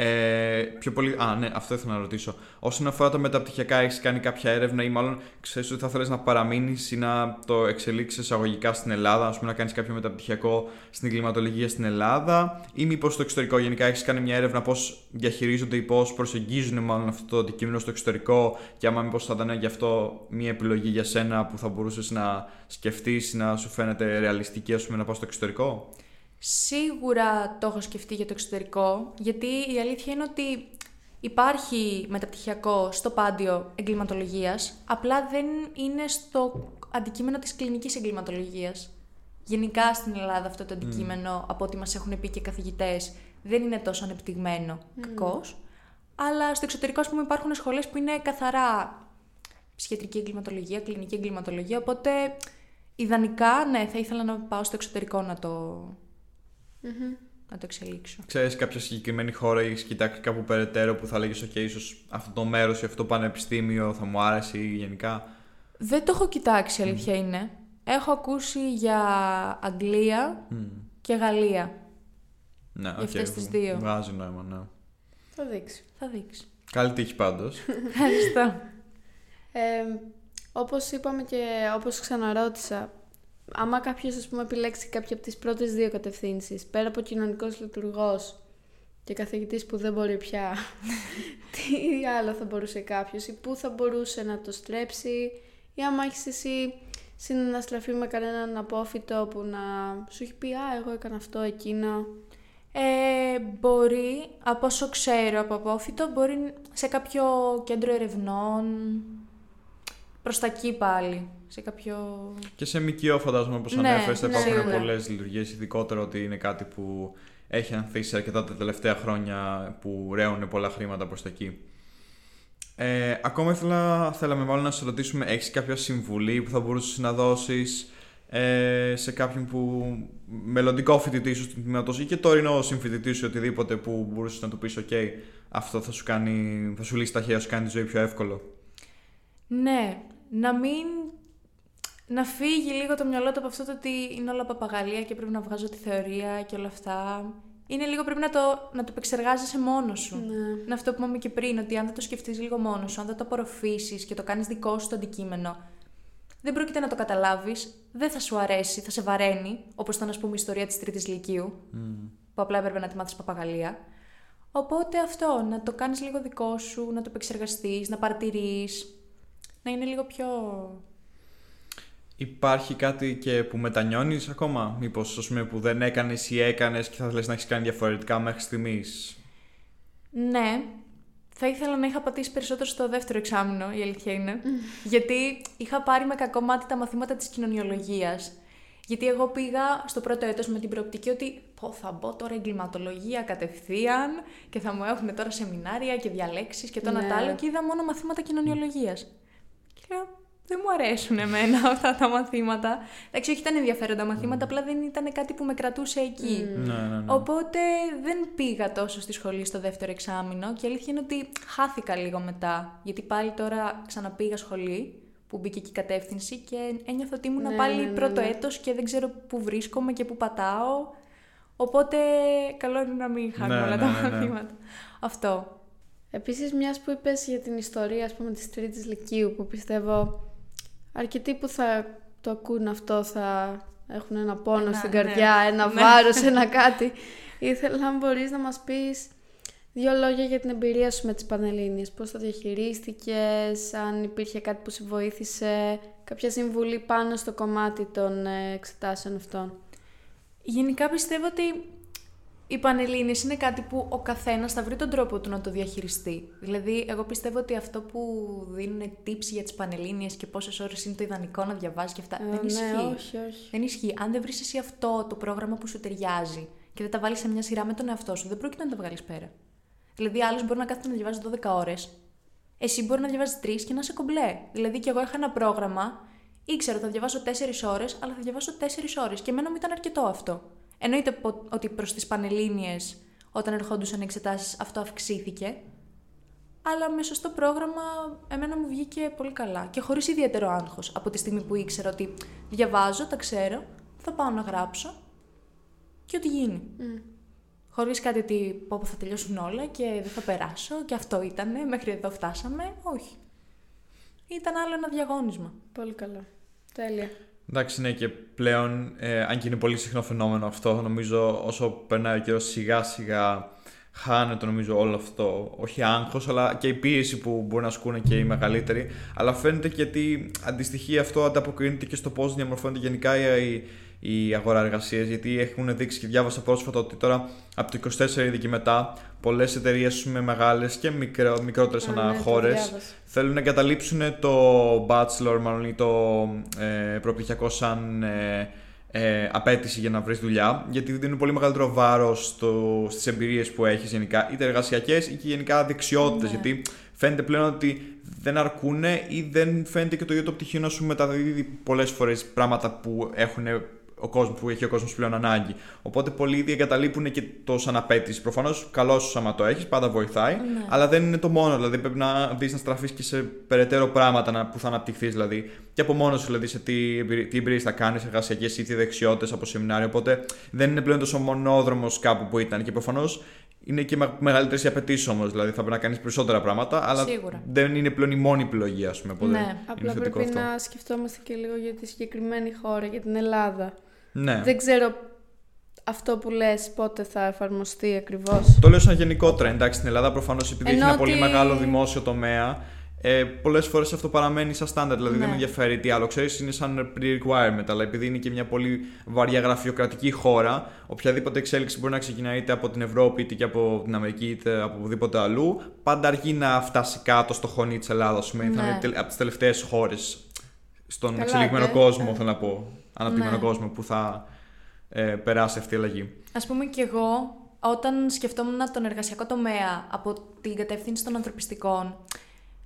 Ε, πιο πολύ... Α, ναι, αυτό ήθελα να ρωτήσω. Όσον αφορά τα μεταπτυχιακά, έχεις κάνει κάποια έρευνα ή μάλλον ξέρεις ότι θα θέλεις να παραμείνεις ή να το εξελίξεις εισαγωγικά στην Ελλάδα, ας πούμε να κάνεις κάποιο μεταπτυχιακό στην εγκληματολογία στην Ελλάδα ή μήπως στο εξωτερικό; Γενικά έχεις κάνει μια έρευνα πώς διαχειρίζονται ή πώς προσεγγίζουν μάλλον αυτό το αντικείμενο στο εξωτερικό και άμα μήπως θα ήταν γι' αυτό μια επιλογή για σένα που θα μπορούσες να σκεφτείς ή να σου φαίνεται ρεαλιστική ας πούμε να πας στο εξωτερικό; Σίγουρα το έχω σκεφτεί για το εξωτερικό, γιατί η αλήθεια είναι ότι υπάρχει μεταπτυχιακό στο πάντιο εγκληματολογίας, απλά δεν είναι στο αντικείμενο της κλινικής εγκληματολογίας. Γενικά στην Ελλάδα αυτό το αντικείμενο, από ό,τι μας έχουν πει και καθηγητές, δεν είναι τόσο ανεπτυγμένο, κακώς. Αλλά στο εξωτερικό, ας πούμε, υπάρχουν σχολές που είναι καθαρά ψυχιατρική εγκληματολογία, κλινική εγκληματολογία, οπότε ιδανικά, ναι, θα ήθελα να πάω στο εξωτερικό να το, να το εξελίξω. Ξέρεις κάποια συγκεκριμένη χώρα ή έχεις κοιτάξει κάπου περαιτέρω που θα λέγεις ok, ίσως αυτό το μέρος ή αυτό το πανεπιστήμιο θα μου άρεσε ή γενικά; Δεν το έχω κοιτάξει, η αλήθεια είναι. Έχω ακούσει για Αγγλία και Γαλλία. Ναι, Για οκ, αυτές τις β- δύο. Βγάζει νόημα, ναι. Θα δείξει. Θα δείξει. Καλή τύχη πάντως. Ευχαριστώ. Ε, όπως είπαμε και όπως ξαναρώτησα, άμα κάποιος ας πούμε επιλέξει κάποια από τις πρώτες δύο κατευθύνσεις, πέρα από κοινωνικός λειτουργός και καθηγητής που δεν μπορεί πια, <laughs> τι άλλο θα μπορούσε κάποιος ή πού θα μπορούσε να το στρέψει ή άμα έχεις εσύ συναναστραφεί με κανέναν απόφυτο που να σου έχει πει «Α, εγώ έκανα αυτό, εκείνο». Ε, μπορεί, από όσο ξέρω από απόφυτο, μπορεί σε κάποιο κέντρο ερευνών, προς τα εκεί πάλι. Σε κάποιο. Και σε ΜΚΟ φαντάζομαι όπω Ναι, ανέφερες, θα ναι, υπάρχουν σίγουρα. πολλές λειτουργίες, ειδικότερα ότι είναι κάτι που έχει ανθίσει αρκετά τα τελευταία χρόνια που ρέουν πολλά χρήματα προς τα εκεί. Ε, ακόμα ήθελα, θέλαμε μάλλον να σε ρωτήσουμε, έχεις κάποια συμβουλή που θα μπορούσες να δώσεις ε, σε κάποιον που μελλοντικό φοιτητή σου στην τμήματος ή και τωρινό συμφοιτητή σου οτιδήποτε που μπορούσες να του πεις: OK, αυτό θα σου, κάνει, θα σου λύσει τα χέρια, σου κάνει τη ζωή πιο εύκολο. Ναι, να μην. Να φύγει λίγο το μυαλό του από αυτό το ότι είναι όλα παπαγαλία και πρέπει να βγάζω τη θεωρία και όλα αυτά. Είναι λίγο πρέπει να το, να το επεξεργάζεσαι μόνος σου. Ναι. Είναι αυτό που είπαμε και πριν, ότι αν δεν το σκεφτείς λίγο μόνος σου, αν δεν το απορροφήσεις και το κάνεις δικό σου το αντικείμενο, δεν πρόκειται να το καταλάβεις, δεν θα σου αρέσει, θα σε βαραίνει, όπως ήταν, ας πούμε, η ιστορία της Τρίτης Λυκείου, που απλά έπρεπε να τη μάθεις παπαγαλία. Οπότε αυτό, να το κάνεις λίγο δικό σου, να το επεξεργαστείς, να παρατηρείς. Να είναι λίγο πιο. Υπάρχει κάτι και που μετανιώνεις ακόμα, μήπως ας πούμε, που δεν έκανες ή έκανες και θα θέλεις να έχεις κάνει διαφορετικά μέχρι στιγμής; Ναι, θα ήθελα να είχα πατήσει περισσότερο στο δεύτερο εξάμεινο, η αλήθεια είναι. <laughs> Γιατί είχα πάρει με κακό μάτι τα μαθήματα της κοινωνιολογίας. Γιατί εγώ πήγα στο πρώτο έτος με την προοπτική ότι πω, θα μπω τώρα εγκληματολογία κατευθείαν και θα μου έχουν τώρα σεμινάρια και διαλέξεις και το ένα Ναι. τ' άλλο και είδα μόνο μαθήματα κοινωνιολογίας. Και λέω, δεν μου αρέσουν εμένα <laughs> αυτά τα μαθήματα. Εντάξει, όχι ήταν ενδιαφέροντα μαθήματα, απλά δεν ήταν κάτι που με κρατούσε εκεί. Ναι, ναι, ναι. Οπότε δεν πήγα τόσο στη σχολή στο δεύτερο εξάμεινο και η αλήθεια είναι ότι χάθηκα λίγο μετά. Γιατί πάλι τώρα ξαναπήγα σχολή που μπήκε εκεί η κατεύθυνση και ένιωθα ότι ήμουν Ναι, πάλι ναι, ναι, πρώτο ναι. έτος και δεν ξέρω πού βρίσκομαι και πού πατάω. Οπότε καλό είναι να μην χάνουμε Ναι, όλα ναι, τα ναι, ναι. μαθήματα. Αυτό. Επίσης, μιας που είπες για την ιστορία, ας πούμε, της τρίτης λυκείου, που πιστεύω αρκετοί που θα το ακούν αυτό θα έχουν ένα πόνο Ένα, στην ναι. καρδιά, ένα Ναι. βάρος, ένα <laughs> κάτι. Ήθελα αν μπορείς να μας πεις δύο λόγια για την εμπειρία σου με τις Πανελλήνιες. Πώς το διαχειρίστηκες, αν υπήρχε κάτι που σε βοήθησε, κάποια συμβουλή πάνω στο κομμάτι των ε, εξετάσεων αυτών. Γενικά πιστεύω ότι οι Πανελλήνιες είναι κάτι που ο καθένας θα βρει τον τρόπο του να το διαχειριστεί. Δηλαδή, εγώ πιστεύω ότι αυτό που δίνουν tips για τις Πανελλήνιες και πόσες ώρες είναι το ιδανικό να διαβάζεις και αυτά, Ε, δεν ναι, ισχύει. όχι, όχι. Δεν ισχύει. Αν δεν βρεις εσύ αυτό το πρόγραμμα που σου ταιριάζει και δεν τα βάλεις σε μια σειρά με τον εαυτό σου, δεν πρόκειται να τα βγάλεις πέρα. Δηλαδή, άλλος μπορεί να κάθεται να διαβάζει 12 ώρες. Εσύ μπορεί να διαβάζεις 3 και να είσαι κομπλέ. Δηλαδή, και εγώ είχα ένα πρόγραμμα, ήξερα ότι θα διαβάσω 4 ώρες, αλλά θα διαβάσω 4 ώρες. Και εμένα μου ήταν αρκετό αυτό. Εννοείται πο- ότι προς τις Πανελλήνιες, όταν ερχόντουσαν εξετάσεις, αυτό αυξήθηκε. Αλλά με σωστό πρόγραμμα εμένα μου βγήκε πολύ καλά και χωρίς ιδιαίτερο άγχος από τη στιγμή που ήξερα ότι διαβάζω, τα ξέρω, θα πάω να γράψω και ό,τι γίνει. Χωρίς κάτι ότι πω, πω, θα τελειώσουν όλα και δεν θα περάσω και αυτό ήτανε, μέχρι εδώ φτάσαμε. Όχι. Ήταν άλλο ένα διαγώνισμα. Πολύ καλά. Τέλεια. Εντάξει, ναι, και πλέον, ε, αν και είναι πολύ συχνό φαινόμενο αυτό, νομίζω όσο περνάει ο καιρός σιγά σιγά χάνεται νομίζω όλο αυτό. Όχι άγχος, αλλά και η πίεση που μπορεί να ασκούν και οι μεγαλύτεροι. Αλλά φαίνεται και ότι αντιστοιχεί αυτό, ανταποκρίνεται και στο πώς διαμορφώνεται γενικά η, η αγορά εργασία. Γιατί έχουν δείξει και διάβασα πρόσφατα ότι τώρα από το 24 ήδη και μετά πολλές εταιρείες με μεγάλες και μικρό, μικρότερες Α, ανά ναι, το χώρες διάβασα. θέλουν να εγκαταλείψουν το bachelor, μάλλον ή το ε, προπτυχιακό σαν ε, ε, απέτηση για να βρεις δουλειά, γιατί δίνουν πολύ μεγαλύτερο βάρος στις εμπειρίες που έχεις γενικά, είτε εργασιακές ή και γενικά δεξιότητες. Ναι. Γιατί φαίνεται πλέον ότι δεν αρκούν ή δεν φαίνεται και το ίδιο το πτυχίο να σου μεταδίδει πολλές φορές πράγματα που έχουν ο κόσμος που έχει ο κόσμος πλέον ανάγκη. Οπότε πολλοί ήδη εγκαταλείπουν και το σαν απέτηση. Προφανώς καλό σου άμα το έχεις, πάντα βοηθάει, Ναι. αλλά δεν είναι το μόνο. Δηλαδή πρέπει να δεις να στραφείς και σε περαιτέρω πράγματα να, που θα αναπτυχθείς. Δηλαδή και από μόνος σου δηλαδή, σε τι, εμπειρι- τι εμπειρίες θα κάνεις, εργασιακές ή τι δεξιότητες από σεμινάριο. Οπότε δεν είναι πλέον τόσο μονόδρομος κάπου που ήταν. Και προφανώς είναι και μεγαλύτερες οι απαιτήσεις όμως. Δηλαδή θα πρέπει να κάνεις περισσότερα πράγματα, αλλά Σίγουρα. δεν είναι πλέον η μόνη επιλογή, ας πούμε. Οπότε Ναι. είναι Απλά θετικό πρέπει αυτό. να σκεφτόμαστε και λίγο για τη συγκεκριμένη χώρα, για την Ελλάδα. Ναι. Δεν ξέρω αυτό που λες πότε θα εφαρμοστεί ακριβώς. Το λέω σαν γενικό trend. Εντάξει, στην Ελλάδα προφανώς επειδή έχει Ενώ ένα πολύ ότι- μεγάλο δημόσιο τομέα, ε, πολλές φορές αυτό παραμένει σαν στάνταρ. Δηλαδή δεν Ναι. με ενδιαφέρει τι άλλο ξέρεις, είναι σαν pre-requirement. Αλλά επειδή είναι και μια πολύ βαριά γραφειοκρατική χώρα, οποιαδήποτε εξέλιξη μπορεί να ξεκινάει είτε από την Ευρώπη, είτε και από την Αμερική, είτε από οπουδήποτε αλλού, πάντα αργεί να φτάσει κάτω στο χωνί της Ελλάδας. Θα Ναι. είναι τελ- από τις τελευταίες χώρες στον Καλά, εξελιγμένο ναι. κόσμο, θέλω να πω. Αναπτυγμένο Ναι. κόσμο που θα ε, περάσει αυτή η αλλαγή. Ας πούμε και εγώ, όταν σκεφτόμουν τον εργασιακό τομέα από την κατεύθυνση των ανθρωπιστικών,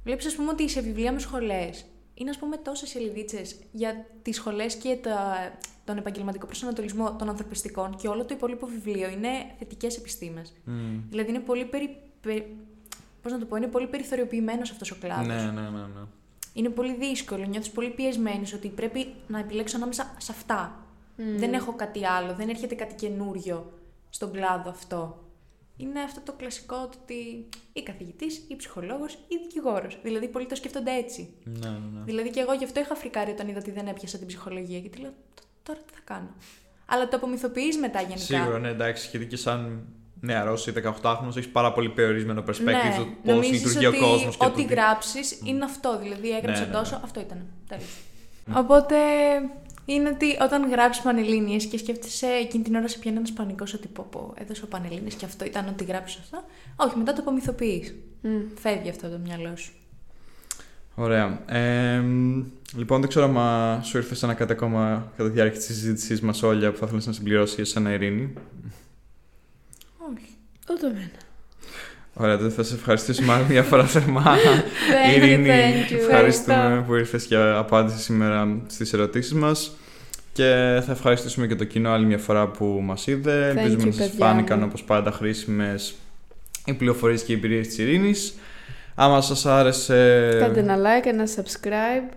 βλέπεις ας πούμε ότι σε βιβλία με σχολές είναι ας πούμε τόσες σελιδίτσες για τις σχολές και τα, τον επαγγελματικό προσανατολισμό των ανθρωπιστικών και όλο το υπόλοιπο βιβλίο είναι θετικές επιστήμες. Δηλαδή είναι πολύ περι... πε- Πώς να το πω, είναι πολύ περιθωριοποιημένος αυτός ο κλάδος. Ναι, ναι, ναι. ναι. Είναι πολύ δύσκολο, νιώθεις πολύ πιεσμένος ότι πρέπει να επιλέξω ανάμεσα σε αυτά. Δεν έχω κάτι άλλο, δεν έρχεται κάτι καινούριο στον κλάδο αυτό. Είναι αυτό το κλασικό ότι ή καθηγητής, ή ψυχολόγος, ή δικηγόρος. Δηλαδή πολλοί το σκέφτονται έτσι. ναι, ναι, ναι. Δηλαδή και εγώ γι' αυτό είχα φρικάρει όταν είδα ότι δεν έπιασα την ψυχολογία. Γιατί λέω, «Τ- τώρα τι θα κάνω. Αλλά το απομυθοποιείς μετά γενικά. Σίγουρα, ναι, εντάξει, γιατί και σαν νεαρός ή 18χρονο έχεις πάρα πολύ περιορισμένο perspective ναι, του πώς νομίζεις λειτουργεί ότι ο κόσμος. και ό,τι το τι- γράψεις είναι αυτό. Δηλαδή έγραψα Ναι, ναι, τόσο, ναι. αυτό ήταν. Τέλος. Οπότε είναι ότι όταν γράψεις Πανελλήνιες και σκέφτεσαι εκείνη την ώρα σε πιάνει ένας πανικός ότι πω, πω έδωσε ο Πανελλήνιες και αυτό ήταν ότι γράψεις αυτό. Όχι, μετά το απομυθοποιείς. Φεύγει αυτό το μυαλό σου. Ωραία. Ε, μ, λοιπόν, δεν ξέρω αν σου ήρθε ένα κάτι ακόμα κατά τη διάρκεια της συζήτησής μας, Όλια, που θα ήθελε να συμπληρώσεις για σένα, Ειρήνη. Όχι. Ούτε εμένα. Ωραία, τότε θα σε ευχαριστήσουμε άλλη μια φορά θερμά. <laughs> Thank you, Ειρήνη, thank you. ευχαριστούμε που ήρθες και απάντησες σήμερα στις ερωτήσεις μας. Και θα ευχαριστήσουμε και το κοινό άλλη μια φορά που μας είδε. Thank Ελπίζουμε you, να σας παιδιά φάνηκαν μου. όπως πάντα χρήσιμες οι πληροφορίες και οι εμπειρίες της Ειρήνης. Άμα σας άρεσε... Κάντε ένα like, ένα subscribe,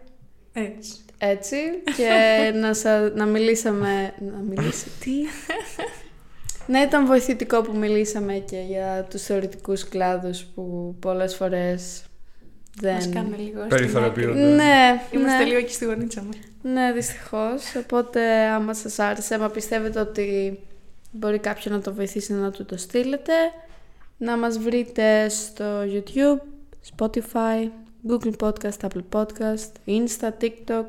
Έτσι. έτσι, και να, σα, να μιλήσαμε... Να μιλήσει... Τι; <laughs> ναι, ήταν βοηθητικό που μιλήσαμε και για τους θεωρητικούς κλάδους που πολλές φορές δεν... Μας κάνουν λίγο στην Περιθωριοποιούνται. άκρη. Ναι, Είμαστε ναι. λίγο εκεί στη γωνίτσα μας. Ναι, δυστυχώς. Οπότε, άμα σας άρεσε, άμα πιστεύετε ότι μπορεί κάποιον να το βοηθήσει να του το στείλετε, να μας βρείτε στο YouTube, Spotify, Google Podcast, Apple Podcast, Insta, TikTok.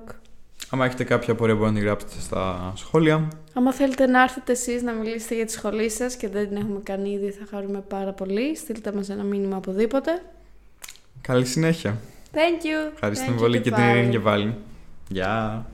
Άμα έχετε κάποια απορία μπορείτε να τη γράψετε στα σχόλια. Άμα θέλετε να έρθετε εσείς να μιλήσετε για τη σχολή σας και δεν την έχουμε κάνει ήδη, θα χαρούμε πάρα πολύ. Στείλτε μας ένα μήνυμα οπουδήποτε. Καλή συνέχεια. Thank you! Ευχαριστούμε Thank you πολύ και και την Ειρήνη πάλι. και πάλι. Γεια.